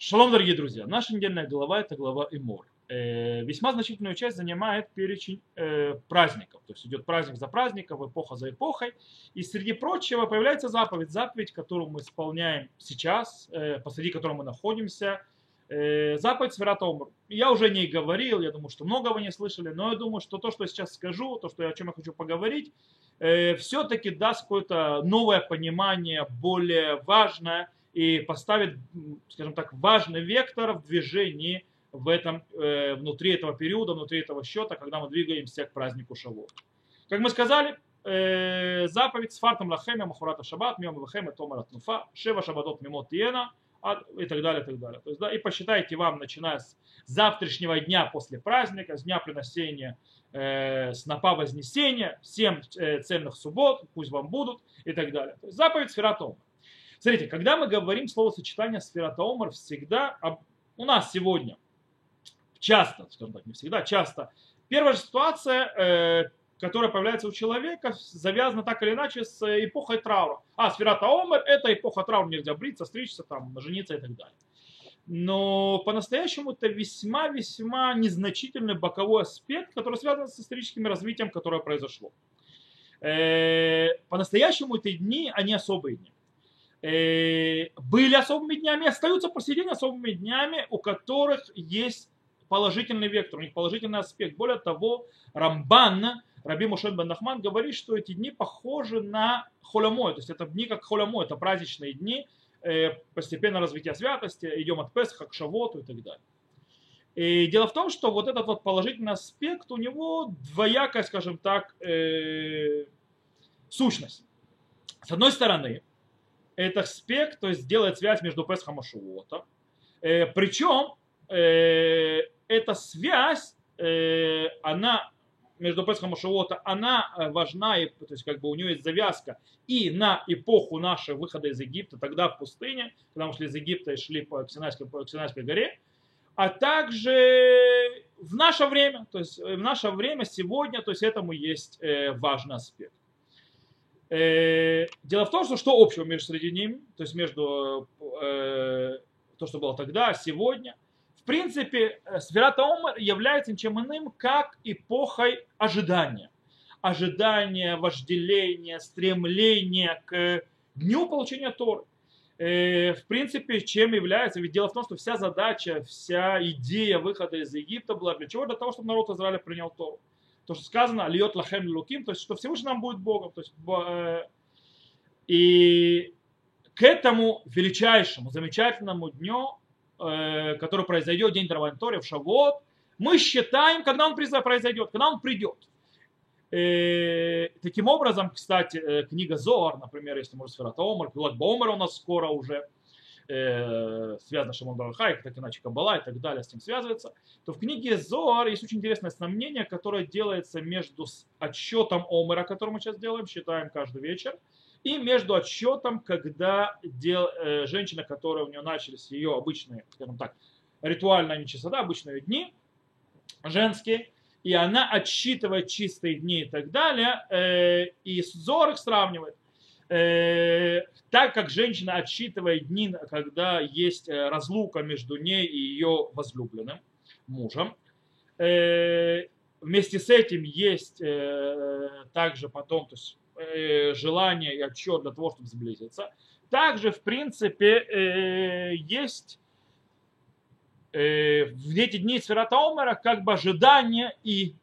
Шалом, дорогие друзья! Наша недельная глава – это глава Эмор. Э, весьма значительную часть занимает перечень э, праздников. То есть идет праздник за праздником, эпоха за эпохой. И среди прочего появляется заповедь. Заповедь, которую мы исполняем сейчас, э, посреди которой мы находимся. Э, заповедь Сферат Омр. Я уже не говорил, я думаю, что много вы не слышали, но я думаю, что то, что я сейчас скажу, то, что я, о чем я хочу поговорить, э, все-таки даст какое-то новое понимание, более важное – и поставит, скажем так, важный вектор в движении в этом, э, внутри этого периода, внутри этого счета, когда мы двигаемся к празднику Шавуот. Как мы сказали, э, заповедь с фартом лахема махурата шаббат, миом лахема томара тнуфа, шева шаббатот мимот тиена, и так далее, и так далее. То есть, да, и посчитайте вам, начиная с завтрашнего дня после праздника, с дня приносения э, снопа вознесения, семь э, цельных суббот, пусть вам будут, и так далее. То есть, заповедь сфератома. Смотрите, когда мы говорим словосочетание сферата омар, всегда у нас сегодня часто, скажем так, не всегда, часто, первая же ситуация, э, которая появляется у человека, завязана так или иначе с эпохой траура. А, сферата омар – это эпоха траура, нельзя бриться, стричься, там, жениться и так далее. Но по-настоящему это весьма-весьма незначительный боковой аспект, который связан с историческим развитием, которое произошло. Э, по-настоящему эти дни, они особые дни. Э, были особыми днями, остаются по сей день особыми днями, у которых есть положительный вектор, у них положительный аспект. Более того, Рамбан, Раби Мушен бен Нахман говорит, что эти дни похожи на холомой, то есть это дни как холомой, это праздничные дни, э, постепенно развитие святости, идем от Песха к Шавоту и так далее. И дело в том, что вот этот вот положительный аспект, у него двоякая, скажем так, э, сущность. С одной стороны, этот аспект, то есть делает связь между Песхом и Шивотом. Э, причем э, эта связь, э, она между Песхом и Шивота, она э, важна, и, то есть как бы у нее есть завязка и на эпоху нашего выхода из Египта, тогда в пустыне, когда мы шли из Египта и шли по Ксинайской, по Ксинайской горе, а также в наше время, то есть в наше время сегодня, то есть этому есть э, важный аспект. Э, дело в том, что что общего между среди ними, то есть между э, то, что было тогда, сегодня. В принципе, э, Сферата Омар является ничем иным, как эпохой ожидания. Ожидания, вожделения, стремления к дню получения Торы. В принципе, чем является? Ведь дело в том, что вся задача, вся идея выхода из Египта была для чего? Для того, чтобы народ Израиля принял Тору то, что сказано, льет лахем луким, то есть, что Всевышний нам будет Богом. То есть, э, и к этому величайшему, замечательному дню, э, который произойдет, день Дарвантория в Шавот, мы считаем, когда он произойдет, когда он придет. И, э, таким образом, кстати, книга Зоар, например, если мы Сферата Омар, Лагбомер у нас скоро уже, э, связано с Шимон Барахай, так иначе Каббала и так далее с ним связывается, то в книге Зоар есть очень интересное сравнение, которое делается между отчетом Омера, который мы сейчас делаем, считаем каждый вечер, и между отчетом, когда дел, э, женщина, которая у нее начались ее обычные, скажем так, ритуальная нечистота, обычные дни, женские, и она отсчитывает чистые дни и так далее, э, и Зор их сравнивает. Э, так как женщина отсчитывает дни, когда есть э, разлука между ней и ее возлюбленным мужем, э, вместе с этим есть также потом то есть, желание и отчет для того, чтобы сблизиться. Также, в принципе, есть в эти дни Сферата Омера как бы ожидание и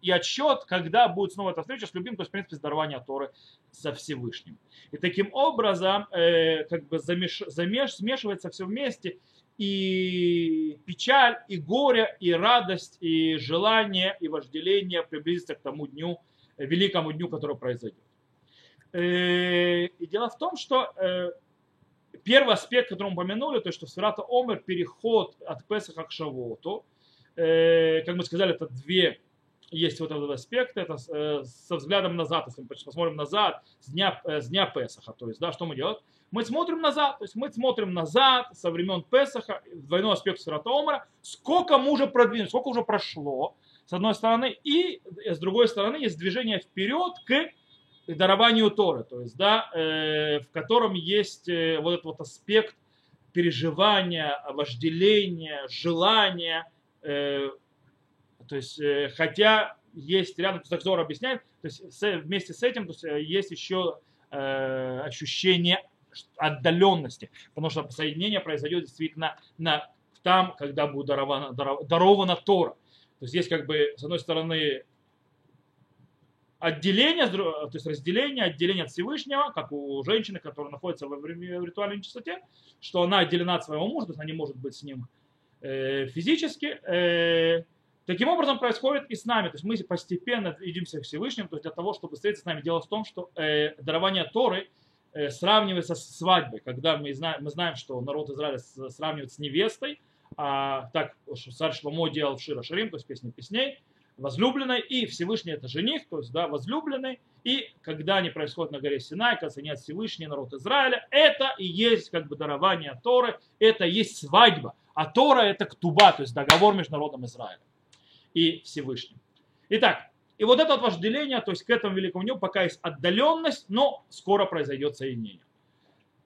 и отсчет, когда будет снова эта встреча с любимым, то есть, в принципе, здорование Торы со Всевышним. И таким образом, э, как бы замеш, замеш, смешивается все вместе, и печаль, и горе, и радость, и желание, и вожделение приблизиться к тому дню, великому дню, который произойдет. Э, и дело в том, что э, первый аспект, который мы упомянули, то что Сферата Омер, переход от Песаха к Шавоту, э, как мы сказали, это две есть вот этот аспект, это э, со взглядом назад, если мы посмотрим назад, с дня, э, с дня Песаха, то есть, да, что мы делаем? Мы смотрим назад, то есть мы смотрим назад со времен Песаха, двойной аспект Саратомара, сколько мы уже продвинулись, сколько уже прошло, с одной стороны, и э, с другой стороны есть движение вперед к дарованию Торы, то есть, да, э, в котором есть э, вот этот вот аспект переживания, вожделения, желания. Э, то есть, э, хотя есть рядом, как Зор объясняет, то есть вместе с этим то есть, э, есть еще э, ощущение отдаленности, потому что соединение произойдет действительно на, там, когда будет дарована, дарована Тора. То есть здесь как бы с одной стороны отделение, то есть разделение, отделение от Всевышнего, как у женщины, которая находится в ритуальной чистоте, что она отделена от своего мужа, то есть она не может быть с ним э, физически. Э, таким образом происходит и с нами. То есть мы постепенно идемся к Всевышнему, то есть для того, чтобы встретиться с нами. Дело в том, что э, дарование Торы сравнивается с свадьбой, когда мы знаем, мы знаем, что народ Израиля сравнивает с невестой, а так царь Шломо делал в Шира Шарим, то есть песни песней, возлюбленной, и Всевышний это жених, то есть, да, возлюбленный, и когда они происходят на горе Синай, когда нет Всевышний народ Израиля, это и есть как бы дарование Торы, это и есть свадьба, а Тора это ктуба, то есть договор между народом Израиля и Всевышним. Итак, и вот это вожделение, то есть к этому великому дню пока есть отдаленность, но скоро произойдет соединение.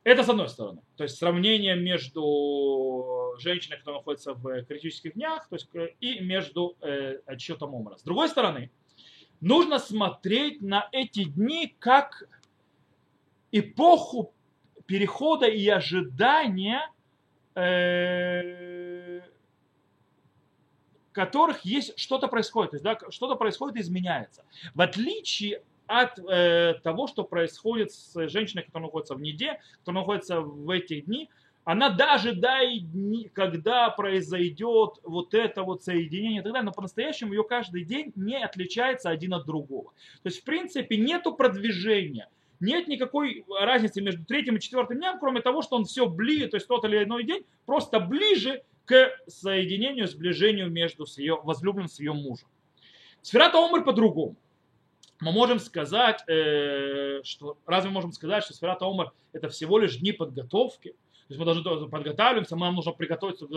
Это с одной стороны. То есть сравнение между женщиной, которая находится в критических днях, то есть, и между э, отчетом умра. С другой стороны, нужно смотреть на эти дни как эпоху перехода и ожидания, э, которых есть что-то происходит, то есть да, что-то происходит и изменяется. В отличие от э, того, что происходит с женщиной, которая находится в неде, которая находится в этих дни, она даже до дни, когда произойдет вот это вот соединение и так далее, но по-настоящему ее каждый день не отличается один от другого. То есть, в принципе, нету продвижения, нет никакой разницы между третьим и четвертым днем, кроме того, что он все ближе, то есть тот или иной день, просто ближе к соединению, сближению между с ее возлюбленным, с ее мужем. Сферата Омр по-другому мы можем сказать, э, что разве можем сказать, что Сферат Омар это всего лишь дни подготовки? То есть мы должны подготавливаться, нам нужно приготовиться к,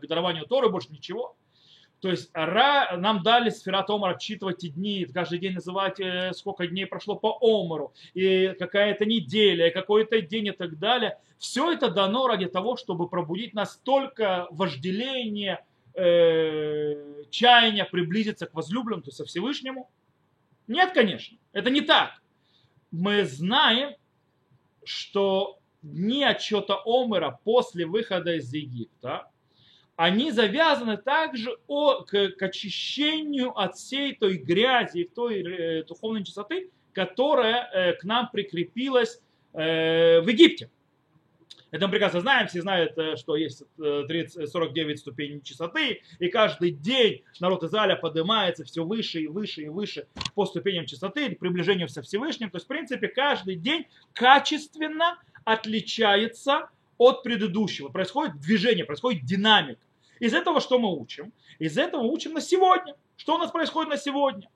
к дарованию Торы, больше ничего. То есть ра, нам дали Сферат Омар отчитывать эти дни, каждый день называть, э, сколько дней прошло по Омару, и какая-то неделя, и какой-то день и так далее. Все это дано ради того, чтобы пробудить настолько вожделение, э, чаяния приблизиться к возлюбленному, то есть со Всевышнему, нет, конечно, это не так. Мы знаем, что дни отчета Омера после выхода из Египта, они завязаны также о, к, к очищению от всей той грязи и той э, духовной чистоты, которая э, к нам прикрепилась э, в Египте. Это мы прекрасно знаем, все знают, э, что есть 30, 49 э, ступеней чистоты, и каждый день народ Израиля поднимается все выше и выше и выше по ступеням чистоты, приближению со Всевышним. То есть, в принципе, каждый день качественно отличается от предыдущего. Происходит движение, происходит динамика. Из этого что мы учим? Из этого учим на сегодня. Что у нас происходит на сегодня?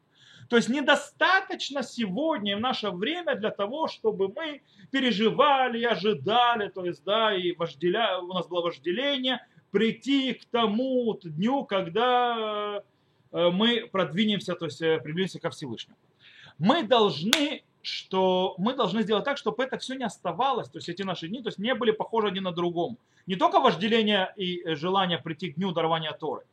То есть недостаточно сегодня в наше время для того, чтобы мы переживали, ожидали, то есть, да, и вожделя, у нас было вожделение, прийти к тому дню, когда э, мы продвинемся, то есть э, приблизимся ко Всевышнему. Мы должны что мы должны сделать так, чтобы это все не оставалось, то есть эти наши дни, то есть не были похожи один на другом. Не только вожделение и э, желание прийти к дню дарования Торы,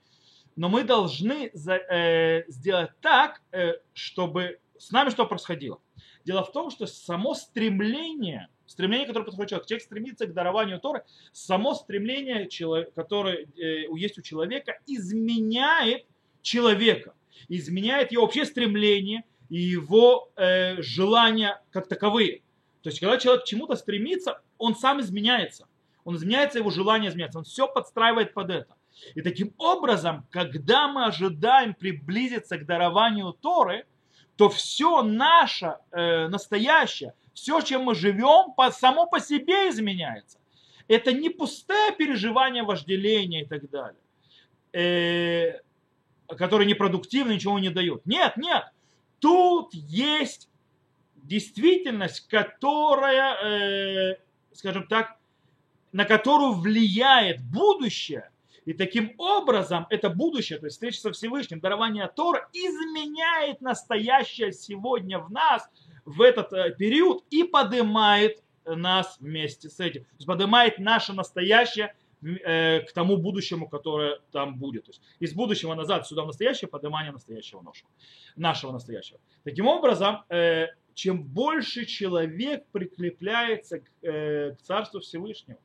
но мы должны за, э, сделать так, э, чтобы с нами что происходило. Дело в том, что само стремление, стремление, которое подходит человек, человек стремится к дарованию Торы, само стремление, которое э, есть у человека, изменяет человека, изменяет его вообще стремление и его э, желания как таковые. То есть, когда человек к чему-то стремится, он сам изменяется. Он изменяется, его желание изменяется. Он все подстраивает под это. И таким образом, когда мы ожидаем приблизиться к дарованию Торы, то все наше э, настоящее, все, чем мы живем, по, само по себе изменяется. Это не пустое переживание вожделения и так далее, э, которые непродуктивны, ничего не дают. Нет, нет. Тут есть действительность, которая, э, скажем так, на которую влияет будущее, и таким образом это будущее, то есть встреча со Всевышним, дарование Тора изменяет настоящее сегодня в нас в этот э, период и поднимает нас вместе с этим. То есть поднимает наше настоящее э, к тому будущему, которое там будет. То есть из будущего назад сюда в настоящее, поднимание настоящего нашего, нашего настоящего. Таким образом, э, чем больше человек прикрепляется к, э, к Царству Всевышнего,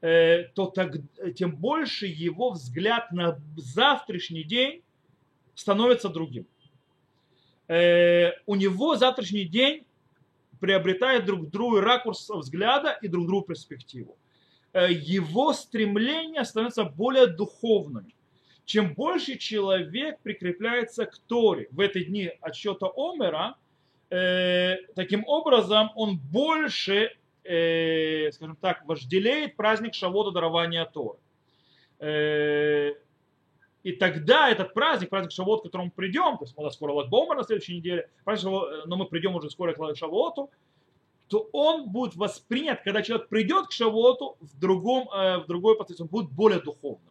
то так, тем больше его взгляд на завтрашний день становится другим. У него завтрашний день приобретает друг другу ракурс взгляда и друг другу перспективу. Э, его стремления становятся более духовными. Чем больше человек прикрепляется к Торе в эти дни отсчета Омера, э, таким образом он больше, э, скажем так, вожделеет праздник Шавода дарования Торы. И тогда этот праздник, праздник Шавот, к которому мы придем, то есть нас скоро Лагбомар на следующей неделе, но мы придем уже скоро к Шавоту, то он будет воспринят, когда человек придет к Шавоту в, другом, э, в другой процесс, он будет более духовным.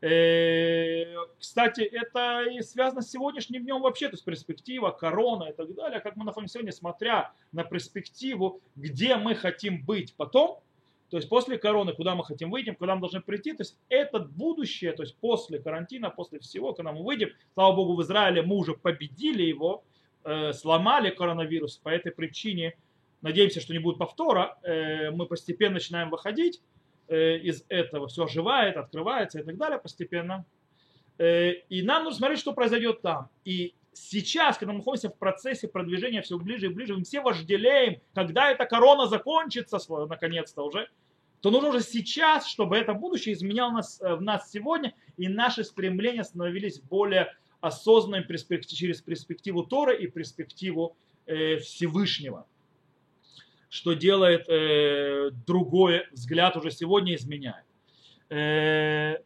Э, кстати, это и связано с сегодняшним днем вообще, то есть перспектива, корона и так далее. Как мы находимся сегодня, смотря на перспективу, где мы хотим быть потом, то есть после короны, куда мы хотим выйти, куда мы должны прийти, то есть это будущее, то есть после карантина, после всего, когда мы выйдем, слава богу, в Израиле мы уже победили его, э, сломали коронавирус, по этой причине надеемся, что не будет повтора, э, мы постепенно начинаем выходить э, из этого, все оживает, открывается и так далее постепенно. Э, и нам нужно смотреть, что произойдет там. И сейчас, когда мы находимся в процессе продвижения все ближе и ближе, мы все вожделеем, когда эта корона закончится, наконец-то уже, то нужно уже сейчас, чтобы это будущее изменяло нас, в нас сегодня, и наши стремления становились более осознанными через перспективу Тора и перспективу Всевышнего что делает э, другой взгляд уже сегодня изменяет. Э,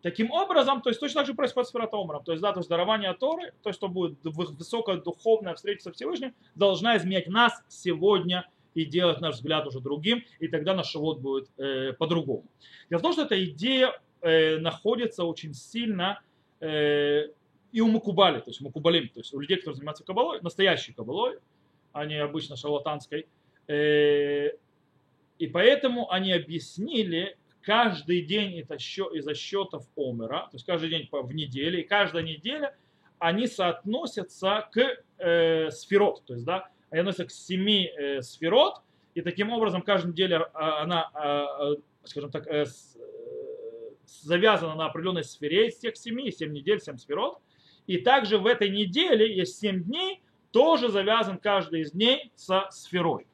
таким образом, то есть точно так же происходит с Фератомером. То есть, да, то есть дарование Торы, то, что будет высокая духовная встреча со Всевышним, должна изменять нас сегодня и делать наш взгляд уже другим, и тогда наш живот будет э, по-другому. Дело в том, что эта идея э, находится очень сильно э, и у Макубали, то есть Макубалим, то есть у людей, которые занимаются кабалой, настоящей кабалой, а не обычно шарлатанской. Э, и поэтому они объяснили каждый день это из-за счетов Омера, то есть каждый день в неделе, и каждая неделя они соотносятся к э, сферот, то есть да, они относятся к семи э, сферот, и таким образом каждая неделя а, она, а, скажем так, э, завязана на определенной сфере из тех семи, семь недель, семь сферот, и также в этой неделе есть семь дней, тоже завязан каждый из дней со сферой.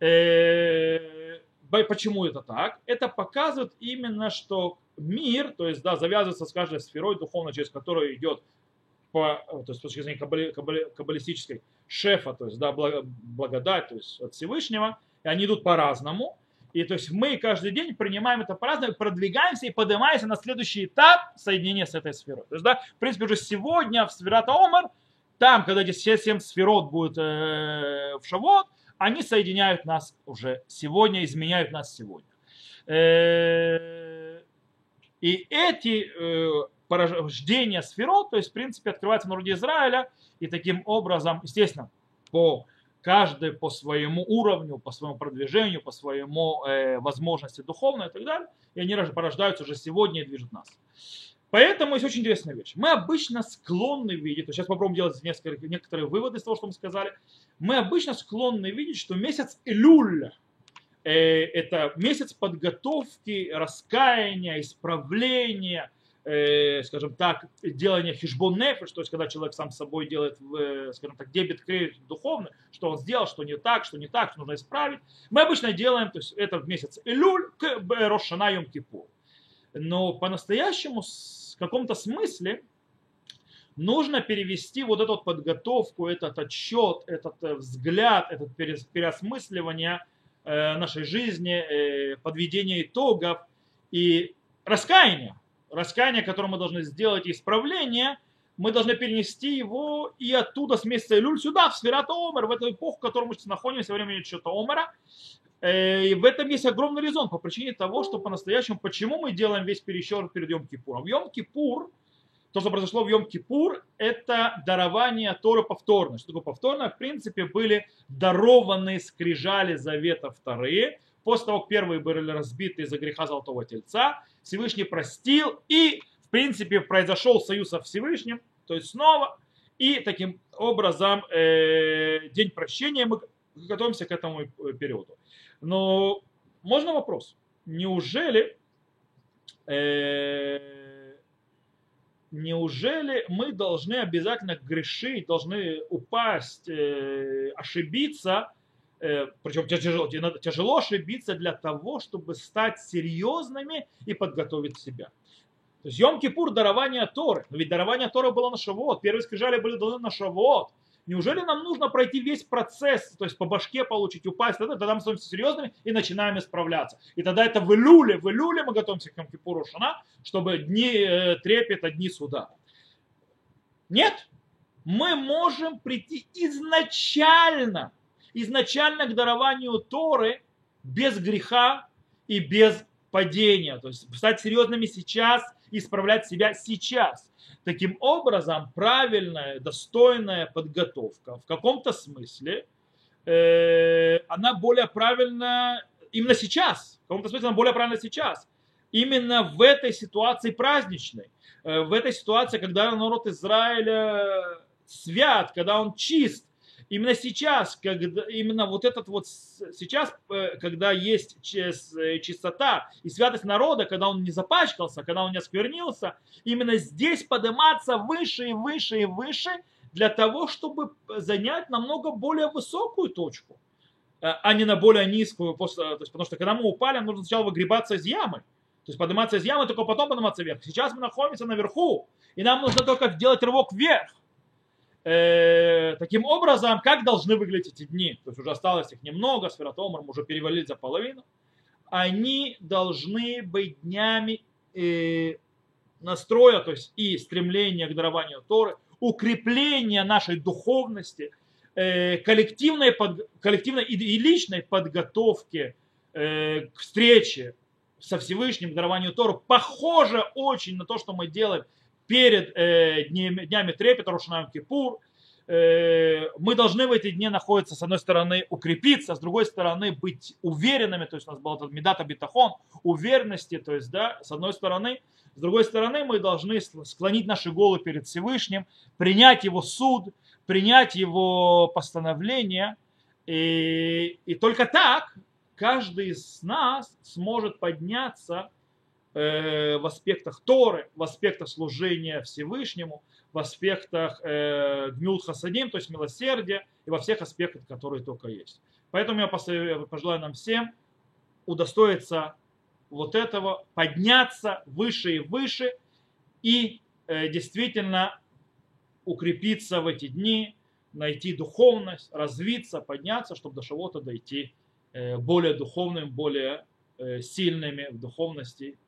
Э, почему это так? Это показывает именно, что мир, то есть да, завязывается с каждой сферой духовной, через которую идет по, то есть, с точки зрения кабали, кабали, каббалистической шефа, то есть да, благодать, то есть от Всевышнего, и они идут по-разному. И то есть мы каждый день принимаем это по-разному, продвигаемся и поднимаемся на следующий этап соединения с этой сферой. То есть, да, в принципе, уже сегодня в Сферата Омар там, когда эти все семь сферот будут э, в Шавот, они соединяют нас уже сегодня, изменяют нас сегодня. Э, и эти э, порождения сферот, то есть, в принципе, открываются в народе Израиля, и таким образом, естественно, по каждый по своему уровню, по своему продвижению, по своему э, возможности духовной и так далее, и они порождаются уже сегодня и движут нас. Поэтому есть очень интересная вещь. Мы обычно склонны видеть, сейчас попробуем делать несколько, некоторые выводы из того, что мы сказали. Мы обычно склонны видеть, что месяц Илюль э, это месяц подготовки, раскаяния, исправления, э, скажем так, делания хижбон нефиш, то есть когда человек сам с собой делает, э, скажем так, дебет кредит духовный, что он сделал, что не так, что не так, что нужно исправить. Мы обычно делаем, то есть это в месяц Илюль к Рошана Йом Кипур. Но по-настоящему в каком-то смысле нужно перевести вот эту подготовку, этот отчет, этот э, взгляд, это переосмысливание э, нашей жизни, э, подведение итогов и раскаяние. Раскаяние, которое мы должны сделать, исправление, мы должны перенести его и оттуда с месяца Илюль сюда, в Сферат Омер, в эту эпоху, в которой мы находимся во время отчета Омера. И в этом есть огромный резон по причине того, что по-настоящему, почему мы делаем весь пересчет перед Йом-Кипуром. В Йом-Кипур, то, что произошло в Йом-Кипур, это дарование Торы повторно. Что такое повторно? В принципе, были дарованы скрижали завета вторые. После того, как первые были разбиты из-за греха Золотого Тельца, Всевышний простил и, в принципе, произошел союз со Всевышним, то есть снова. И таким образом э, день прощения мы готовимся к этому периоду. Но можно вопрос? Неужели э, неужели мы должны обязательно грешить, должны упасть, э, ошибиться, э, причем тяжело, тяжело ошибиться для того, чтобы стать серьезными и подготовить себя. То есть Йом-Кипур – дарование Торы. Но ведь дарование Торы было на Шавуот. Первые скрижали были даны на Шавуот. Неужели нам нужно пройти весь процесс, то есть по башке получить, упасть, тогда, тогда мы становимся серьезными и начинаем исправляться. И тогда это в Илюле, в Илюле мы готовимся к Йом-Кипуру Шана, чтобы дни э, трепета, дни суда. Нет, мы можем прийти изначально, изначально к дарованию Торы без греха и без падения. То есть стать серьезными сейчас исправлять себя сейчас. Таким образом, правильная, достойная подготовка в каком-то смысле, э, она более правильна именно сейчас. В каком-то смысле она более правильна сейчас. Именно в этой ситуации праздничной, э, в этой ситуации, когда народ Израиля свят, когда он чист, Именно сейчас, когда, именно вот этот вот сейчас, э, когда есть э, чистота и святость народа, когда он не запачкался, когда он не осквернился, именно здесь подниматься выше и выше и выше для того, чтобы занять намного более высокую точку, э, а не на более низкую. После, то есть, потому что когда мы упали, нужно сначала выгребаться из ямы. То есть подниматься из ямы, только потом подниматься вверх. Сейчас мы находимся наверху, и нам нужно только делать рывок вверх. Э, таким образом, как должны выглядеть эти дни? То есть уже осталось их немного, с Фератомором уже перевалили за половину. Они должны быть днями э, настроя, то есть и стремления к дарованию Торы, укрепления нашей духовности, э, коллективной, под, коллективной и, и личной подготовки э, к встрече со Всевышним, к дарованию Торы, похоже очень на то, что мы делаем перед э, днями, днями трепета, Рошанаем Кипур, э, мы должны в эти дни находиться, с одной стороны, укрепиться, с другой стороны, быть уверенными, то есть у нас был этот медата битахон, уверенности, то есть, да, с одной стороны, с другой стороны, мы должны склонить наши головы перед Всевышним, принять его суд, принять его постановление, и, и только так каждый из нас сможет подняться в аспектах Торы, в аспектах служения Всевышнему, в аспектах э, гмюл хасадим, то есть милосердия, и во всех аспектах, которые только есть. Поэтому я пожелаю нам всем удостоиться вот этого, подняться выше и выше и э, действительно укрепиться в эти дни, найти духовность, развиться, подняться, чтобы до чего-то дойти более духовным, более сильными в духовности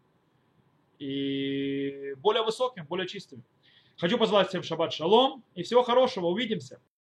и более высоким, более чистым. Хочу позвать всем шаббат шалом и всего хорошего. Увидимся.